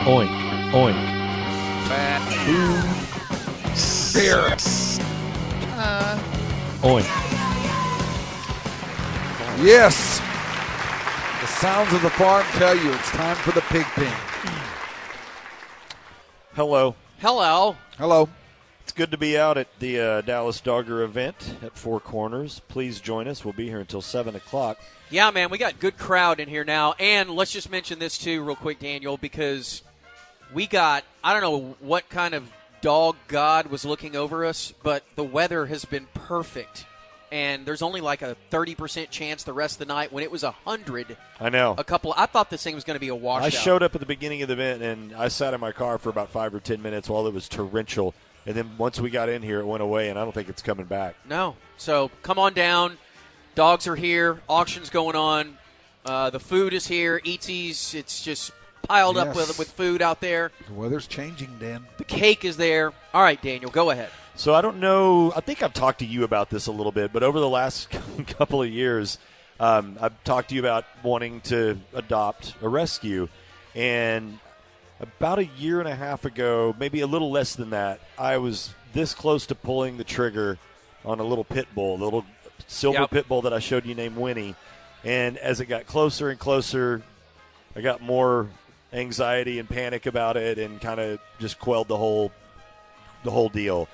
pig, oink, oink. Oink. Yes. The sounds of the farm tell you it's time for the pig pen. Hello. Hello. Hello. It's good to be out at the uh, Dallas Dogger event at Four Corners. Please join us. We'll be here until 7 o'clock. Yeah, man, we got good crowd in here now. And let's just mention this too, real quick, Daniel, because we got I don't know what kind of dog god was looking over us, but the weather has been perfect. And there's only like a 30% chance the rest of the night when it was 100 I know. a couple I thought this thing was going to be a washout. I showed up at the beginning of the event and I sat in my car for about five or ten minutes while it was torrential. And then once we got in here, it went away, and I don't think it's coming back. No. So come on down. Dogs are here. Auction's going on. Uh, the food is here. Eatsies. It's just piled up with with food out there. The weather's changing, Dan. The cake is there. All right, Daniel, go ahead. So I don't know. I think I've talked to you about this a little bit, but over the last couple of years, um, I've talked to you about wanting to adopt a rescue, and about a year and a half ago, maybe a little less than that, I was this close to pulling the trigger on a little pit bull, a little silver Yep. pit bull that I showed you named Winnie. And as it got closer and closer, I got more anxiety and panic about it, and kind of just quelled the whole the whole deal.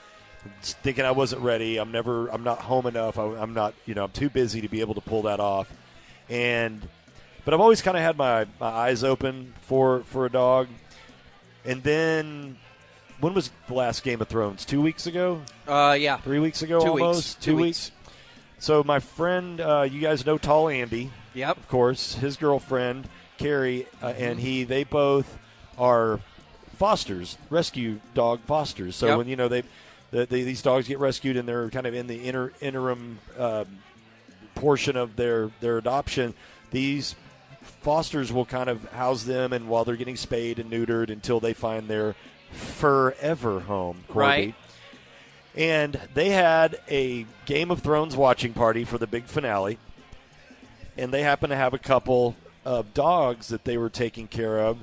Just thinking I wasn't ready. I'm never. I'm not home enough. I, I'm not. You know. I'm too busy to be able to pull that off. And but I've always kind of had my, my eyes open for for a dog. And then when was the last Game of Thrones? Two weeks ago. Uh, yeah. Three weeks ago, Two weeks. almost Two two weeks. So my friend, uh, you guys know Tall Andy, Yep. of course. His girlfriend Carrie uh, and he, they both are fosters, rescue dog fosters. So Yep. when you know they, the, the, these dogs get rescued and they're kind of in the inter, interim um, portion of their their adoption, these fosters will kind of house them and while they're getting spayed and neutered until they find their forever home. Corby. Right. And they had a Game of Thrones watching party for the big finale. And they happened to have a couple of dogs that they were taking care of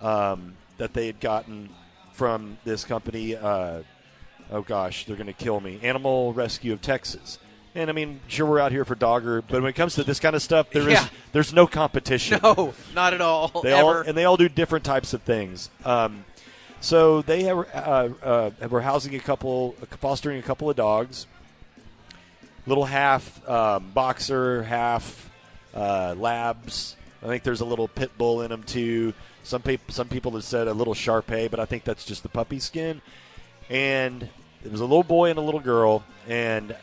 um, that they had gotten from this company. Uh, oh, gosh, they're going to kill me. Animal Rescue of Texas. And I mean, sure, we're out here for dogger, but when it comes to this kind of stuff, there is Yeah. there's no competition. No, not at all. They all and they all do different types of things. Um, so they have, uh, uh, were housing a couple, fostering a couple of dogs. Little half um, boxer, half uh, labs. I think there's a little pit bull in them too. Some people, some people have said a little Sharpei, but I think that's just the puppy skin. And it was a little boy and a little girl, and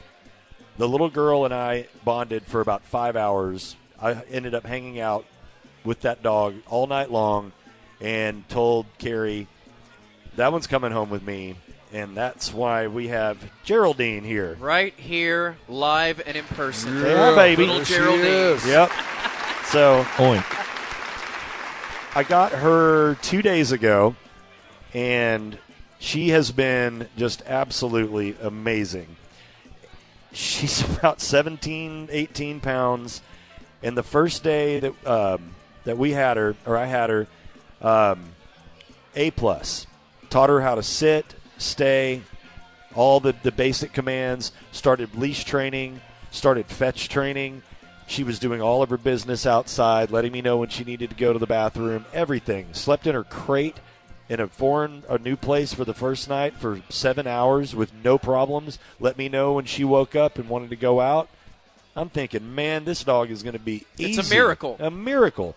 the little girl and I bonded for about five hours. I ended up hanging out with that dog all night long and told Carrie that one's coming home with me. And that's why we have Geraldine here. right here, live and in person. Yeah, baby. Little There she Geraldine. is. Yep. So Oink. I got her two days ago, and she has been just absolutely amazing. She's about 17, 18 pounds. And the first day that um, that we had her, or I had her, um, A plus, taught her how to sit, stay, all the, the basic commands. Started leash training, started fetch training. She was doing all of her business outside, letting me know when she needed to go to the bathroom. Everything. Slept in her crate in a foreign, a new place for the first night for seven hours with no problems. Let me know when she woke up and wanted to go out. I'm thinking, man, this dog is going to be It's a miracle. A miracle.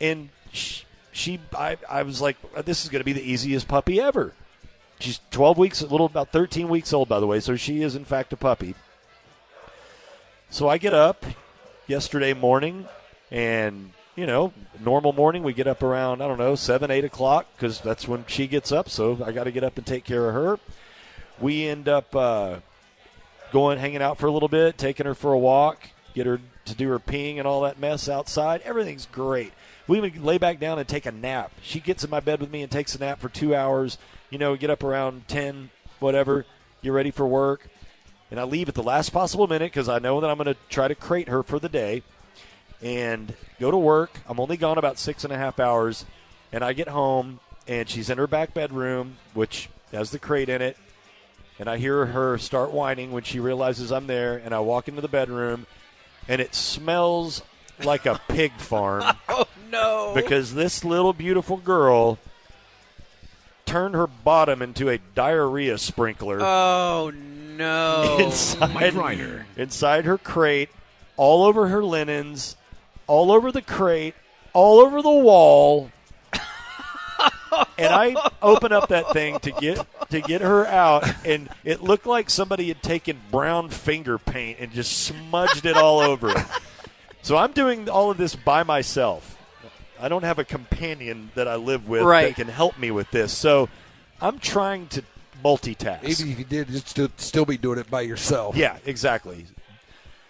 And she, she I, I was like, this is going to be the easiest puppy ever. She's 12 weeks, a little about 13 weeks old, by the way, so she is in fact a puppy. So I get up yesterday morning, and you know, normal morning we get up around I don't know seven, eight o'clock because that's when she gets up. So I got to get up and take care of her. We end up uh, going, hanging out for a little bit, taking her for a walk, get her to do her peeing and all that mess outside. Everything's great. We even lay back down and take a nap. She gets in my bed with me and takes a nap for two hours. You know, get up around 10, whatever, get ready for work. And I leave at the last possible minute because I know that I'm going to try to crate her for the day and go to work. I'm only gone about six and a half hours. And I get home and she's in her back bedroom, which has the crate in it. And I hear her start whining when she realizes I'm there. And I walk into the bedroom and it smells like a pig farm Oh no! because this little beautiful girl turned her bottom into a diarrhea sprinkler oh no! inside, Mike Reiner. inside her crate, all over her linens, all over the crate, all over the wall. and I open up that thing to get to get her out, and it looked like somebody had taken brown finger paint and just smudged it all over. it. So I'm doing all of this by myself. I don't have a companion that I live with Right. that can help me with this. So I'm trying to multitask. Even if you did, just still, still be doing it by yourself. Yeah, exactly.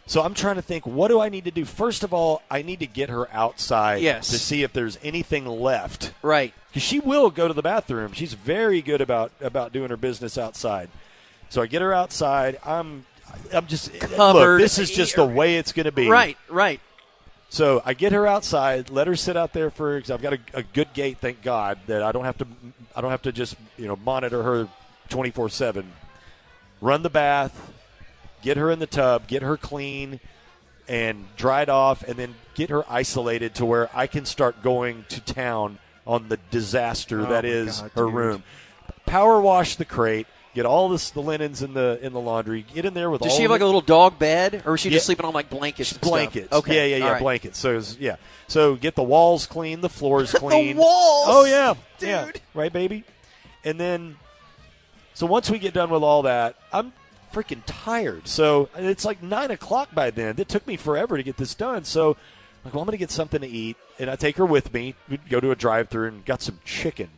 So I'm trying to think, what do I need to do? First of all, I need to get her outside Yes. to see if there's anything left. right. Because she will go to the bathroom. She's very good about about doing her business outside. So I get her outside. I'm I'm just Covered. Look, this is just the way it's going to be. Right. Right. So I get her outside, let her sit out there for because I've got a, a good gate, thank God, that I don't have to I don't have to just you know monitor her twenty four seven. Run the bath, get her in the tub, get her clean and dried off, and then get her isolated to where I can start going to town on the disaster Oh that my is God, her dude. room. Power wash the crate. Get all this, the linens in the in the laundry. Get in there with Does all she have of like it. a little dog bed, or is she Yeah. just sleeping on like blankets? and stuff? blankets. Okay. Yeah, yeah, yeah, right. blankets. So it's, yeah. So get the walls clean, the floors clean. the walls? Oh yeah, yeah. Right, baby. And then, so once we get done with all that, I'm freaking tired. So it's like nine o'clock by then. It took me forever to get this done. So. I'm Like, well, I'm to get something to eat, and I take her with me. We go to a drive-through and got some chicken.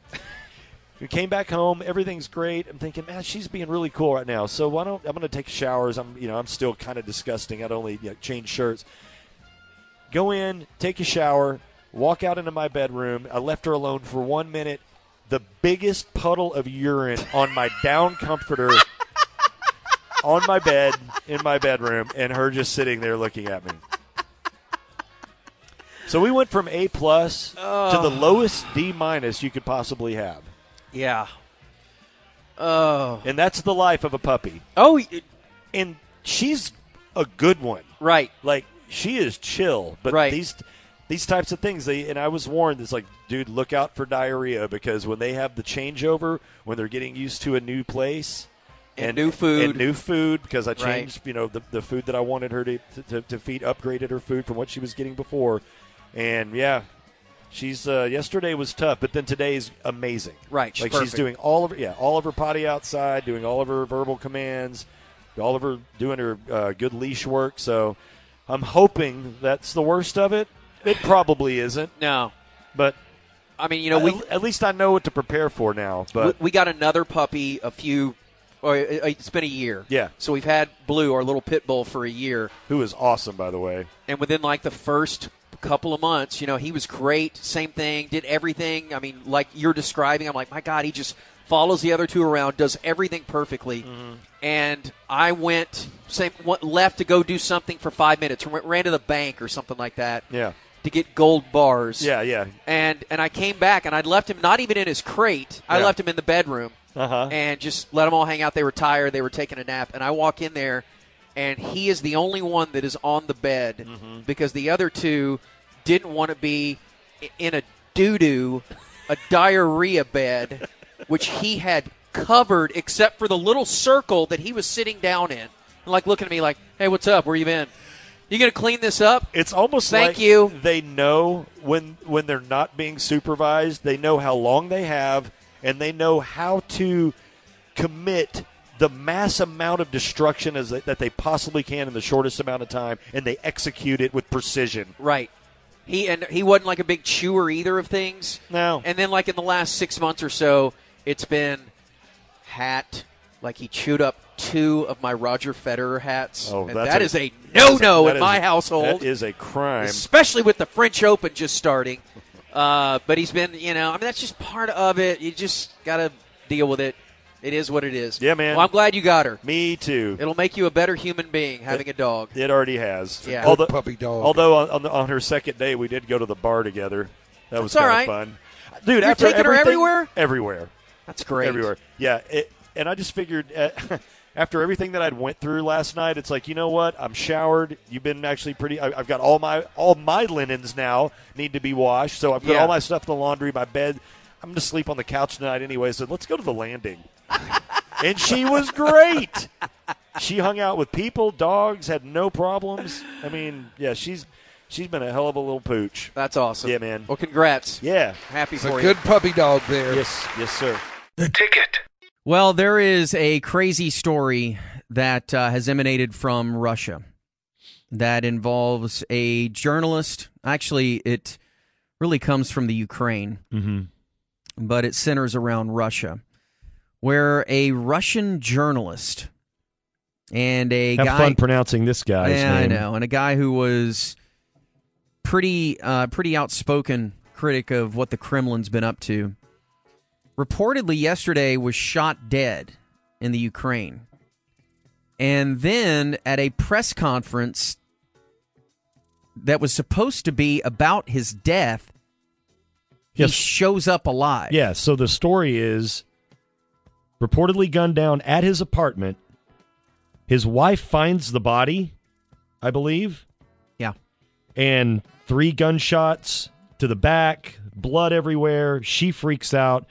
We came back home. Everything's great. I'm thinking, man, she's being really cool right now. So why don't I'm going to take showers? I'm, you know, I'm still kind of disgusting. I'd only you know, change shirts. Go in, take a shower, walk out into my bedroom. I left her alone for one minute. The biggest puddle of urine on my down comforter on my bed in my bedroom, and her just sitting there looking at me. So we went from A plus to the lowest D minus you could possibly have. Yeah. Oh. And that's the life of a puppy. Oh. And she's a good one. Right. Like she is chill, but Right. these these types of things they and I was warned it's like dude look out for diarrhea because when they have the changeover when they're getting used to a new place And new food. and new food because I Right. changed you know the, the food that I wanted her to, to to feed upgraded her food from what she was getting before and yeah she's uh, yesterday was tough but then today is amazing Right, she's like she's doing all of her yeah all of her potty outside doing all of her verbal commands all of her doing her uh, good leash work so I'm hoping that's the worst of it it probably isn't No. but I mean, you know, we at, least I know what to prepare for now but we, we got another puppy a few. Or uh, it's been a year. Yeah. So we've had Blue, our little pit bull, for a year, who is awesome by the way and within like the first couple of months, you know, he was great. Same thing, did everything. I mean, like you're describing, I'm like, my God, he just follows the other two around, does everything perfectly. Mm-hmm. And I went, same, went left to go do something for five minutes, ran to the bank or something like that yeah to get gold bars. yeah yeah and and I came back and I'd left him not even in his crate. I Yeah. left him in the bedroom Uh-huh. and just let them all hang out. They were tired. They were taking a nap, and I walk in there, and he is the only one that is on the bed Mm-hmm. because the other two didn't want to be in a doo doo, a diarrhea bed, which he had covered except for the little circle that he was sitting down in, and like looking at me like, "Hey, what's up? Where you been? You gonna clean this up?" It's almost Thank like you. they know when when they're not being supervised, they know how long they have and they know how to commit the mass amount of destruction as they, that they possibly can in the shortest amount of time and they execute it with precision. Right. He and he wasn't like a big chewer either of things. No. And then like in the last six months or so, it's been hat. Like he chewed up two of my Roger Federer hats. Oh, and that's that a- is a no-no in is- my household, That is a crime. especially with the French Open just starting. Uh, but he's been, you know, I mean, that's just part of it. You just got to deal with it. It is what it is. Yeah, man. Well, I'm glad you got her. Me too. It'll make you a better human being having a dog. It already has. Yeah. Good Although, puppy dog. although on, on, the, on her second day, we did go to the bar together. That was That's all kind of right. fun. Dude, You're after taking her everywhere? Everywhere. That's great. Everywhere. Yeah. It, and I just figured uh, after everything that I'd went through last night, it's like, you know what? I'm showered. You've been actually pretty. I, I've got all my all my linens now need to be washed. So I put Yeah. all my stuff in the laundry, my bed. I'm going to sleep on the couch tonight anyway. So let's go to the landing. and she was great. She hung out with people, dogs, had no problems. I mean, yeah, she's she's been a hell of a little pooch. That's awesome. Yeah, man. Well, congrats. Yeah. Happy It's for a you. good puppy dog there. Yes, yes, sir. Well, there is a crazy story that uh, has emanated from Russia that involves a journalist. Actually, it really comes from the Ukraine, Mm-hmm. but it centers around Russia, where a Russian journalist and a Have guy fun pronouncing this guy's yeah, I name. know. And a guy who was pretty uh, pretty outspoken critic of what the Kremlin's been up to. Reportedly yesterday was shot dead in the Ukraine. And then at a press conference that was supposed to be about his death, he Yes. shows up alive. Yeah, so the story is reportedly gunned down at his apartment. His wife finds the body, I believe, Yeah. and three gunshots to the back, blood everywhere. She freaks out.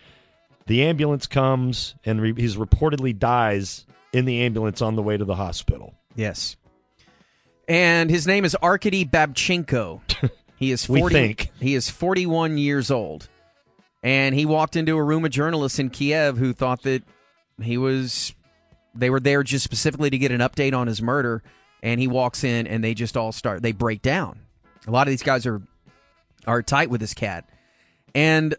The ambulance comes, and re- he's reportedly dies in the ambulance on the way to the hospital. Yes. And his name is Arkady Babchenko. He is We 40 think. he is 41 years old. And he walked into a room of journalists in Kiev who thought that he was they were there just specifically to get an update on his murder and he walks in and they just all start they break down. A lot of these guys are are tight with this cat. And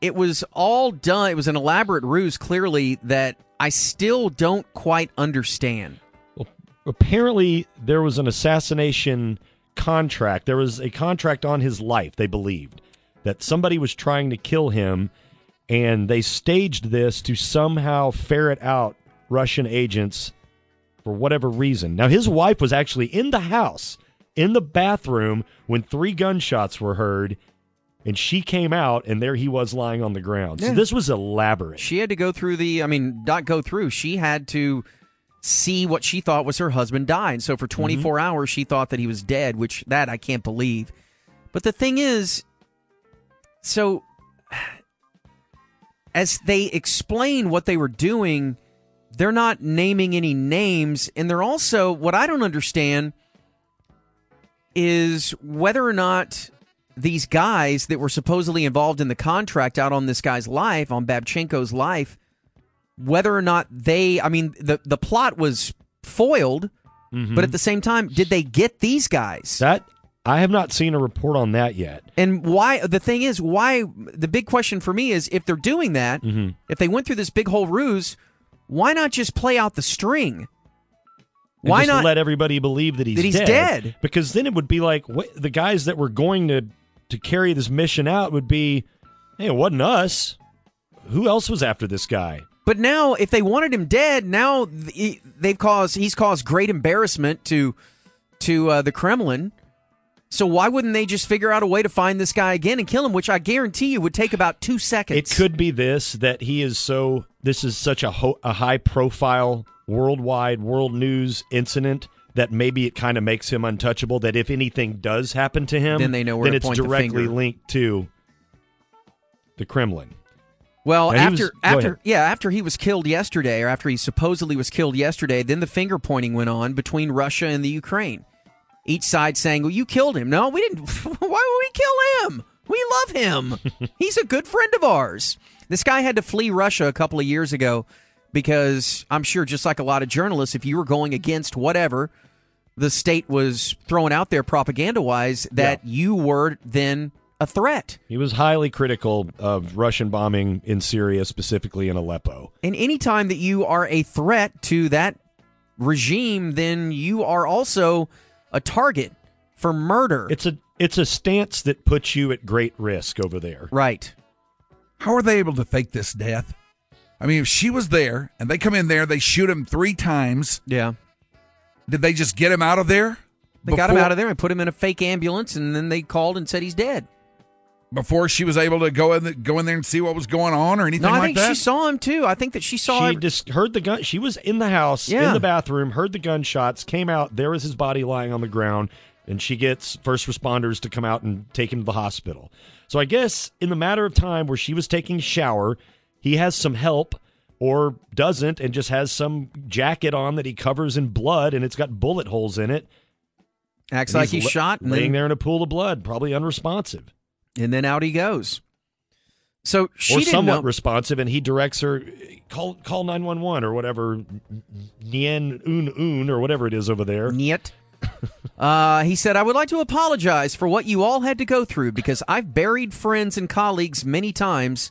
it was all done. It was an elaborate ruse clearly that I still don't quite understand. Well, apparently there was an assassination contract. There was a contract on his life, they believed, that somebody was trying to kill him, and they staged this to somehow ferret out Russian agents for whatever reason. Now, his wife was actually in the house, in the bathroom, when three gunshots were heard. And she came out, and there he was lying on the ground. So this was elaborate. She had to go through the, I mean, not go through. She had to see what she thought was her husband died. So for mm-hmm. 24 hours, she thought that he was dead, which that I can't believe. But the thing is, so as they explain what they were doing, they're not naming any names. And they're also, what I don't understand is whether or not these guys that were supposedly involved in the contract out on this guy's life, on Babchenko's life, whether or not they, I mean, the, the plot was foiled, but at the same time, did they get these guys? That I have not seen a report on that yet. And why? The thing is, why? The big question for me is, if they're doing that, Mm-hmm. if they went through this big whole ruse, why not just play out the string? and Why just not? let everybody believe that he's, that he's dead? Because then it would be like wh- the guys that were going to to carry this mission out would be, hey, it wasn't us. Who else was after this guy? But now, if they wanted him dead, now they've caused he's caused great embarrassment to to uh, the Kremlin. So why wouldn't they just figure out a way to find this guy again and kill him? Which I guarantee you would take about two seconds. It could be this that he is so. This is such a ho- a high profile worldwide world news incident that maybe it kind of makes him untouchable. That if anything does happen to him, Then they know where then it's directly linked to the Kremlin. Well, Now, he was- after after yeah, after he was killed yesterday, or after he supposedly was killed yesterday, then the finger pointing went on between Russia and the Ukraine. Each side saying, "Well, you killed him." No, we didn't. Why would we kill him? We love him. He's a good friend of ours. This guy had to flee Russia a couple of years ago because I'm sure, just like a lot of journalists, if you were going against whatever the state was throwing out there propaganda wise, that you were then a threat. He was highly critical of Russian bombing in Syria, specifically in Aleppo. And anytime that you are a threat to that regime, then you are also a target for murder. It's a it's a stance that puts you at great risk over there. right. How are they able to fake this death? I mean, if she was there and they come in there, they shoot him three times. Yeah. Did they just get him out of there? They got him out of there and put him in a fake ambulance, and then they called and said he's dead. before she was able to go in the, go in there and see what was going on or anything No, I like think that. she saw him too. I think that she saw she him. just heard the gun. She was in the house, Yeah. in the bathroom, heard the gunshots, came out. There was his body lying on the ground, and she gets first responders to come out and take him to the hospital. So I guess in the matter of time where she was taking a shower, he has some help or doesn't and just has some jacket on that he covers in blood and it's got bullet holes in it. Acts And like he's la- shot, and laying then, there in a pool of blood, probably unresponsive. and then out he goes. So she or didn't somewhat know. responsive, and he directs her call call nine one one or whatever, Nien Un Un or whatever it is over there. Niet. Uh, he said, I would like to apologize for what you all had to go through because I've buried friends and colleagues many times,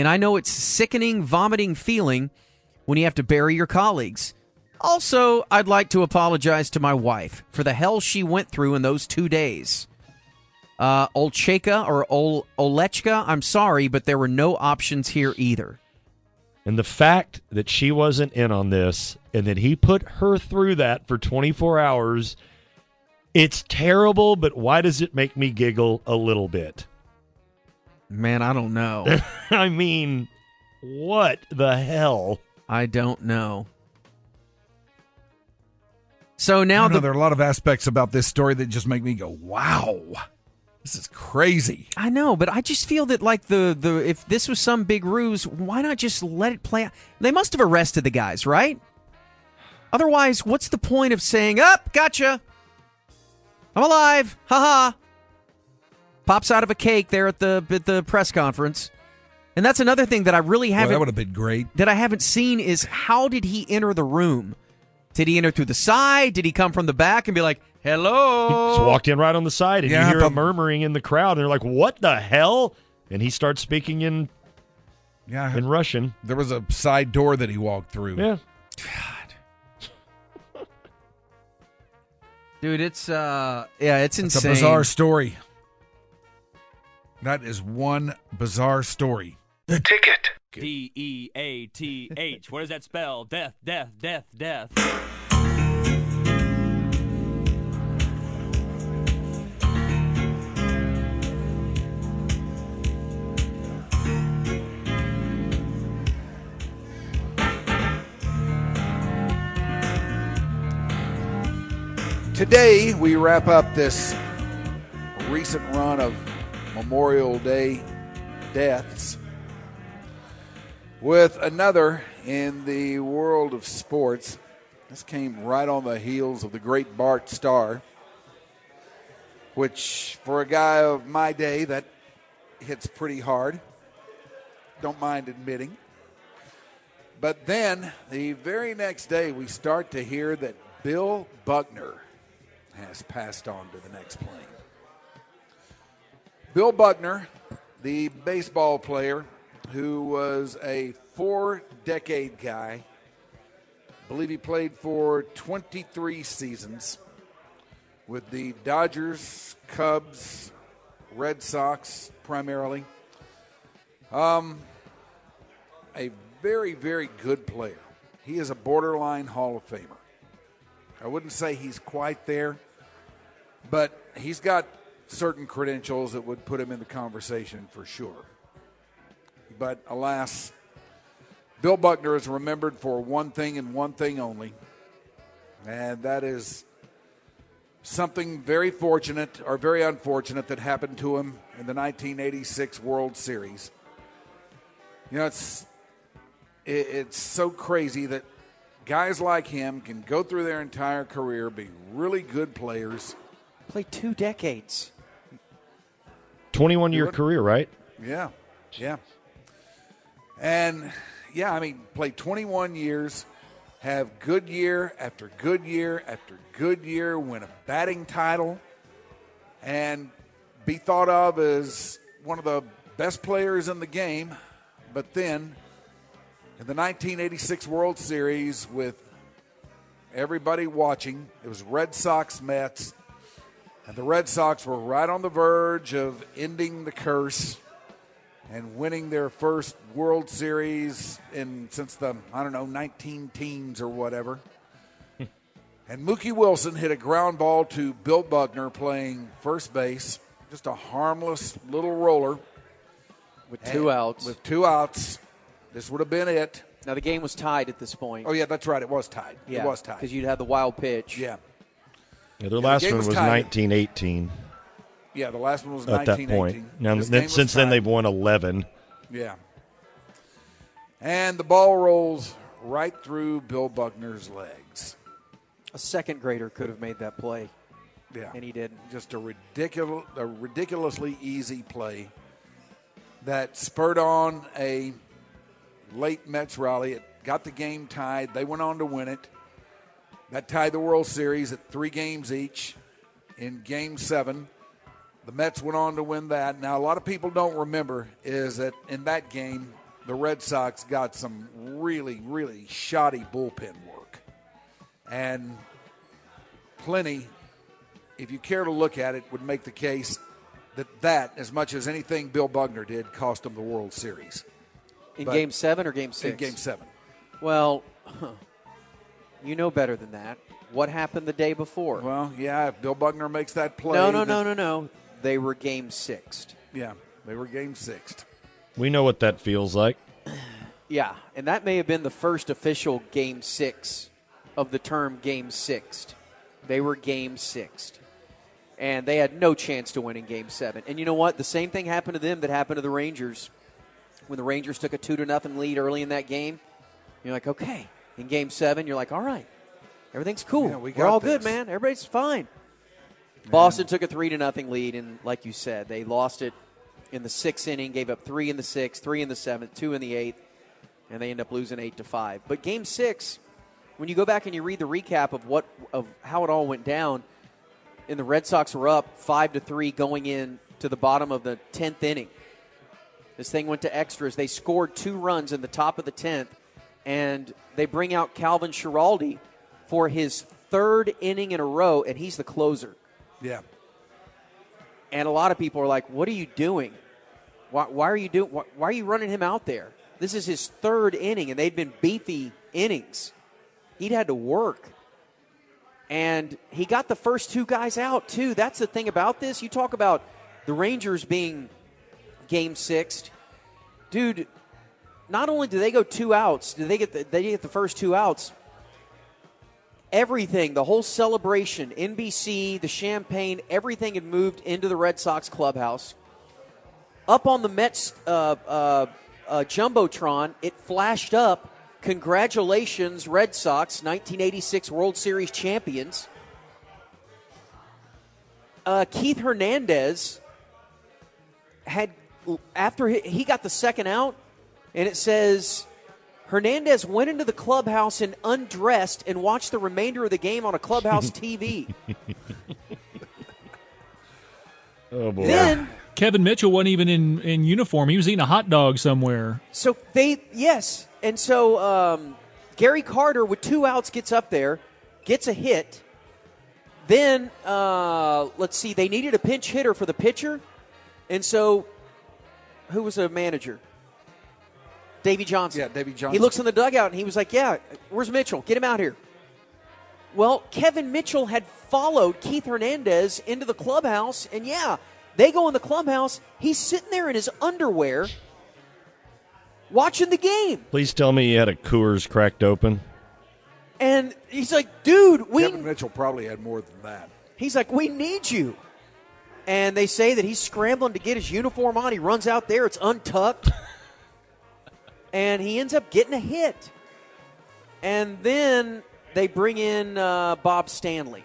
and I know it's sickening, vomiting feeling when you have to bury your colleagues. Also, I'd like to apologize to my wife for the hell she went through in those two days. Uh, Olcheka or Ol- Olechka, I'm sorry, but there were no options here either. And the fact that she wasn't in on this and that he put her through that for 24 hours, it's terrible, but why does it make me giggle a little bit? Man, I don't know. I mean, what the hell? I don't know. So now I know, the there are a lot of aspects about this story that just make me go, "Wow, this is crazy." I know, but I just feel that like the the if this was some big ruse, why not just let it play out? They must have arrested the guys, right? Otherwise, what's the point of saying, "Up, gotcha. I'm alive." Haha. Pops out of a cake there at the at the press conference. And that's another thing that I really haven't that would have been great. that I haven't seen is how did he enter the room? Did he enter through the side? Did he come from the back and be like, "Hello"? He just walked in right on the side, and Yeah, you I hear a murmuring in the crowd, and they're like, "What the hell?" And he starts speaking in Yeah, in Russian. there was a side door that he walked through. Yeah, God. Dude, it's uh yeah, it's It's insane. a bizarre story. That is one bizarre story. The ticket. D E A T H. What does that spell? Death, death, death, death. Today, we wrap up this recent run of Memorial Day deaths with another in the world of sports. This came right on the heels of the great Bart Starr, which, for a guy of my day, that hits pretty hard. Don't mind admitting. But then, the very next day, we start to hear that Bill Buckner has passed on to the next plane. Bill Buckner, the baseball player who was a four decade guy, I believe he played for 23 seasons with the Dodgers, Cubs, Red Sox primarily. Um, a very, very good player. He is a borderline Hall of Famer. I wouldn't say he's quite there, but he's got certain credentials that would put him in the conversation for sure. But alas, Bill Buckner is remembered for one thing and one thing only, and that is something very fortunate or very unfortunate that happened to him in the 1986 World Series. You know, it's it, it's so crazy that guys like him can go through their entire career, be really good players. play two decades. Twenty-one year career, right? Yeah, yeah. And yeah, I mean, play 21 years, have good year after good year after good year, win a batting title, and be thought of as one of the best players in the game. But then, in the 1986 World Series, with everybody watching. It was Red Sox Mets, and the Red Sox were right on the verge of ending the curse and winning their first World Series in since the I don't know 19 teens or whatever. and Mookie Wilson hit a ground ball to Bill Buckner playing first base, just a harmless little roller with two And outs. With two outs, this would have been it. now the game was tied at this point. Oh yeah, that's right. It was tied. yeah, It was tied. because you'd had the wild pitch. Yeah, Yeah, their the last game one was was 1918 yeah. The last one was at that point. Now, then, since then, they've won 11. Yeah. And the ball rolls right through Bill Buckner's legs. A second grader could have made that play, Yeah. and he didn't. Just a ridiculous, a ridiculously easy play that spurred on a late Mets rally. It got the game tied. They went on to win it. That tied the World Series at three games each. In Game Seven, the Mets went on to win that. Now, a lot of people don't remember is that in that game, the Red Sox got some really, really shoddy bullpen work, and plenty if you care to look at it, would make the case that that, as much as anything Bill Buckner did, cost him the World Series In But- game seven or game six? in Game Seven. Well, you know better than that. What happened the day before? Well, yeah, if Bill Buckner makes that play, no, no, no, no, no. They were game six. Yeah, they were Game Six. We know what that feels like. Yeah, and that may have been the first official game six of the term game six. They were game six. And they had no chance to win in game seven. And you know what? The same thing happened to them that happened to the Rangers. When the Rangers took a two to nothing lead early in that game, you're like, okay. In game seven, you're like, all right. Everything's cool. Yeah, we We're all good, man. Everybody's fine. Boston took a three to nothing lead, and like you said, they lost it in the sixth inning, gave up three in the sixth, three in the seventh, two in the eighth, and they end up losing eight to five. But game six, when you go back and you read the recap of what of how it all went down, and the Red Sox were up five to three going in to the bottom of the tenth inning. This thing went to extras. They scored two runs in the top of the tenth, and they bring out Calvin Schiraldi for his third inning in a row, and he's the closer. Yeah, And a lot of people are like, "What are you doing? Why, why are you doing? Why, why are you running him out there? This is his third inning, and they've been beefy innings. He'd had to work, and he got the first two guys out too. That's the thing about this. You talk about the Rangers being game six, dude. Not only do they go two outs, do they get the, they get the first two outs? everything, the whole celebration, NBC, the champagne, everything had moved into the Red Sox clubhouse. Up on the Mets uh, uh, uh, jumbotron, it flashed up. Congratulations, Red Sox, 1986 World Series champions. Uh, Keith Hernandez had after he, he got the second out, and it says Hernandez went into the clubhouse and undressed and watched the remainder of the game on a clubhouse TV. Oh boy. then, Kevin Mitchell wasn't even in, in uniform. He was eating a hot dog somewhere. so they yes, and so um, Gary Carter with two outs gets up there, gets a hit. Then uh, let's see, they needed a pinch hitter for the pitcher, and so who was a manager? Davey Johnson. Yeah, Davey Johnson. He looks in the dugout and he was like, "Yeah, where's Mitchell? Get him out here." Well, Kevin Mitchell had followed Keith Hernandez into the clubhouse, and yeah, they go in the clubhouse. He's sitting there in his underwear, watching the game, Please tell me he had a Coors cracked open. and he's like, "Dude, we." Kevin Mitchell probably had more than that. He's like, "We need you." And they say that he's scrambling to get his uniform on. He runs out there; it's untucked, and he ends up getting a hit. And then they bring in uh, Bob Stanley,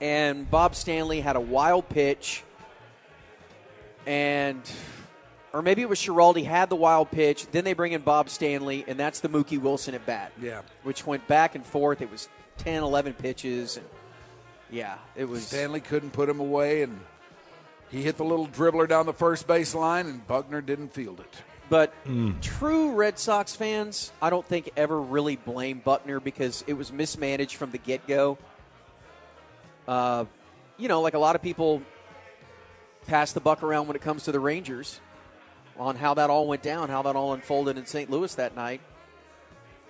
and Bob Stanley had a wild pitch, and or maybe it was Schiraldi had the wild pitch. Then they bring in Bob Stanley, and that's the Mookie Wilson at bat Yeah, which went back and forth. It was 10, 11 pitches. And yeah, it was. Stanley couldn't put him away, and he hit the little dribbler down the first base line, and Buckner didn't field it. But Mm. true Red Sox fans, I don't think ever really blame Buckner because it was mismanaged from the get go. Uh, you know, like a lot of people pass the buck around when it comes to the Rangers on how that all went down, how that all unfolded in St. Louis that night.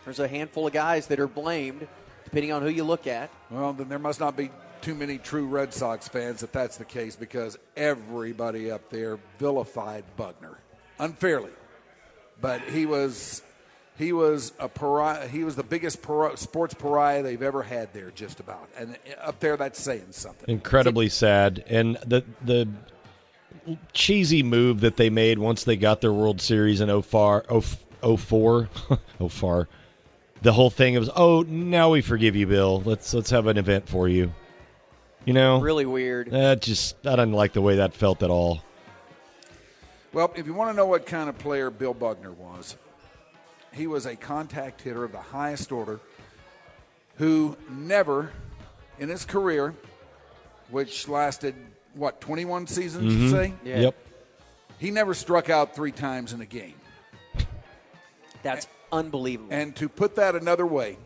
There's a handful of guys that are blamed, depending on who you look at. Well, then there must not be too many true Red Sox fans if that's the case because everybody up there vilified Buckner unfairly. But he was he was a pariah. He was the biggest pariah, sports pariah they've ever had there, just about. And up there, that's saying something. Incredibly sad, and the the cheesy move that they made once they got their World Series in 04, 04, 04 the whole thing was, oh, now we forgive you, Bill. Let's let's have an event for you. You know, Really weird. That just I didn't like the way that felt at all. Well, if you want to know what kind of player Bill Buckner was, he was a contact hitter of the highest order who never in his career, which lasted, what, 21 seasons, you Mhm. say? Yeah. Yep. He never struck out three times in a game. That's unbelievable. And to put that another way,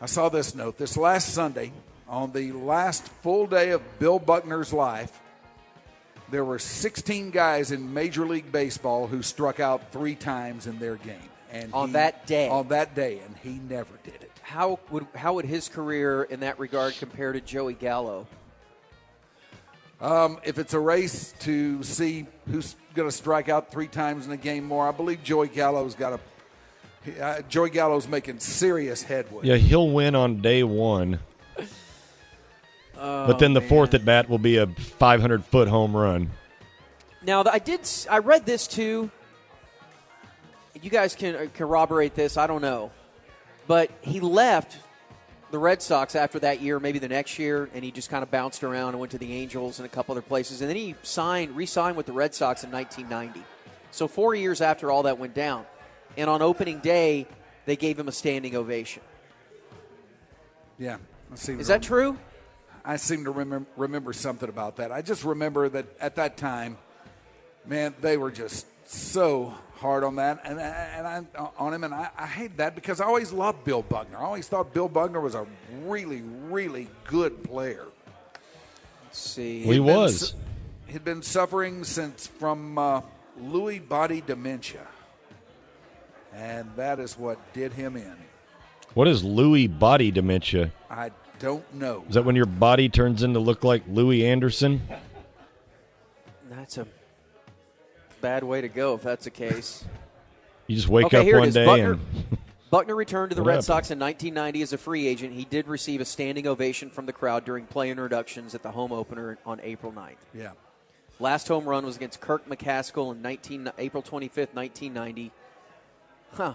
I saw this note. This last Sunday, on the last full day of Bill Buckner's life, there were 16 guys in Major League Baseball who struck out three times in their game. And On he- that day. On that day, and he never did it. how would how would his career in that regard compare to Joey Gallo? Um, if it's a race to see who's going to strike out three times in a game more, I believe Joey Gallo's got a. Uh, Joey Gallo's making serious headway. Yeah, he'll win on day one, but then the fourth at bat will be a 500 foot home run. Now, I did. I read this too. You guys can uh, corroborate this. I don't know, but he left the Red Sox after that year, maybe the next year, and he just kind of bounced around and went to the Angels and a couple other places, and then he signed, re-signed with the Red Sox in 1990. So four years after all that went down, and on opening day, they gave him a standing ovation. Yeah. I seem Is to that true? I seem to remember, remember something about that. I just remember that at that time, man, they were just so hard on that and, and I, on him, and I, I hate that because I always loved Bill Buckner. I always thought Bill Buckner was a really, really good player. Let's see. He was. su- He'd been suffering since from uh, Lewy body dementia, and that is what did him in. What is Louis body dementia? I don't know. Is that when your body turns into look like Louie Anderson? That's a bad way to go if that's the case. You just wake Okay, up here one is. day Buckner- and Buckner returned to the What Red happened? Sox in 1990 as a free agent. He did receive a standing ovation from the crowd during play introductions at the home opener on April 9th. Yeah. Last home run was against Kirk McCaskill in 19, April 25th, 1990. Huh.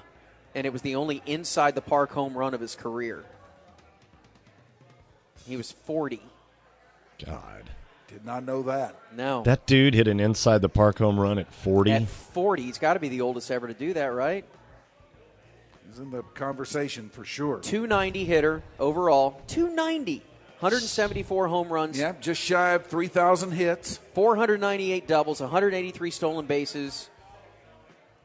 And it was the only inside the park home run of his career. He was 40. God, Did not know that. No. that dude hit an inside the park home run at 40. At 40, he's got to be the oldest ever to do that, right? He's in the conversation for sure. 290 hitter overall. 290. 174 home runs. Yeah, just shy of 3,000 hits. 498 doubles, 183 stolen bases,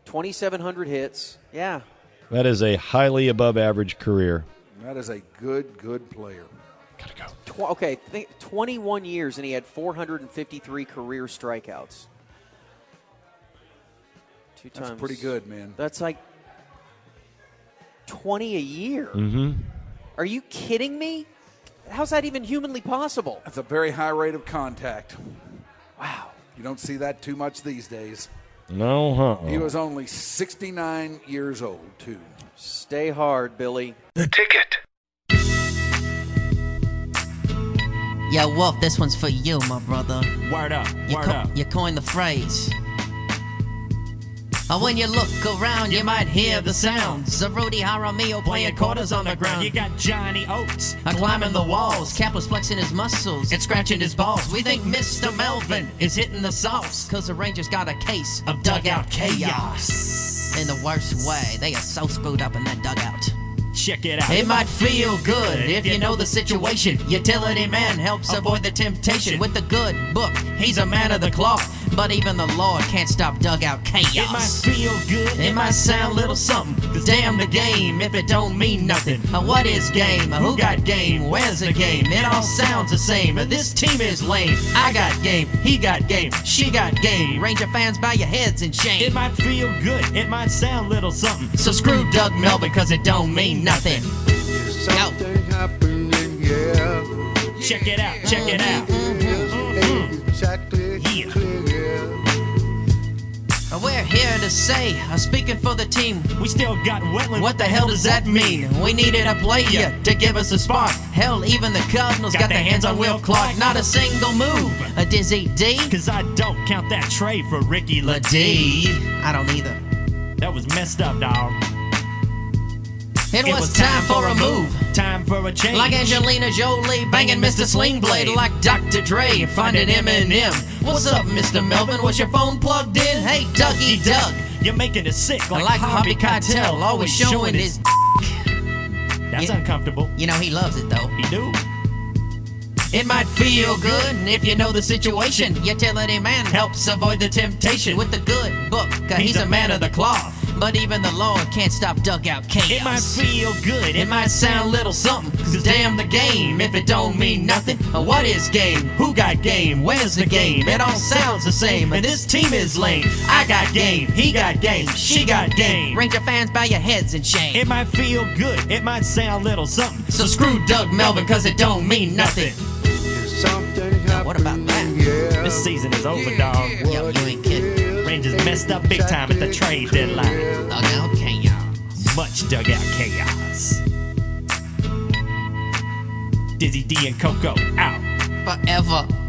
2,700 hits. Yeah. That is a highly above average career. That is a good, good player. Gotta go. Tw- okay, think 21 years and he had 453 career strikeouts. Two That's times. pretty good, man. That's like 20 a year. Mm-hmm. Are you kidding me? How's that even humanly possible? That's a very high rate of contact. Wow. You don't see that too much these days. No, huh? He was only 69 years old, too. Stay hard, Billy. The ticket. Yo, Wolf, this one's for you, my brother. Word up, You, word co- up. you coined the phrase. Uh, when you look around, you might hear the sounds of Rudy Jaramillo playing quarters on the ground. You got Johnny Oates. Uh, climbing the walls, Cap was flexing his muscles and scratching his balls. We think Mr. Melvin is hitting the sauce, cause the Rangers got a case of dugout chaos. In the worst way, they are so screwed up in that dugout. Check it out. It might feel good if you know the situation. Utility man helps avoid the temptation with the good book. He's a man of the cloth. But even the Lord can't stop dugout chaos. It might feel good, It might sound a little something, cause damn the game if it don't mean nothing. Uh, what is game? Uh, who got game? Where's the game? It all sounds the same. Uh, this team is lame. I got game, he got game, she got game. Ranger fans bow your heads in shame. It might feel good, it might sound a little something. So screw Doug Melvin cause it don't mean nothing. Yo. Check it out, check it out. Uh, We're here to say, uh, speaking for the team, We still got Wetteland. what the hell does that mean? We needed a player to give us a spark. Hell, even the Cardinals got, their hands on Will Clark. Not a single move. A Dizzy D. Cause I don't count that trade for Ricky La LaD. D. I don't either. That was messed up, dog. It, was, time for a move. Time for a change. Like Angelina Jolie banging Mr. Slingblade, like Dr. Dre finding Eminem. What's up, Mr. Melvin? Was your phone plugged in? Hey, Dougie Doug. You're making it sick I like, like Harvey Keitel, always showing his. That's Yeah. uncomfortable. You know he loves it though. He do. It might feel good if you know the situation. Utility man helps avoid the temptation with the good book. 'cause he's, a man of the cloth. But even the Lord can't stop dugout chaos. It might feel good. It might sound a little something, cause damn the game if it don't mean nothing. Uh, What is game? Who got game? Where's the game? It all sounds the same, and this team is lame. I got game, he got game, she got game. Ranger fans bow your heads in shame. It might feel good. It might sound a little something. So screw Doug Melvin, cause it don't mean nothing. Now, what about that? This season is over, dog. Yo, you ain't kidding. Rangers messed up big time at the trade deadline. Dugout chaos. Much dugout chaos. Dizzy D and Coco out. Forever.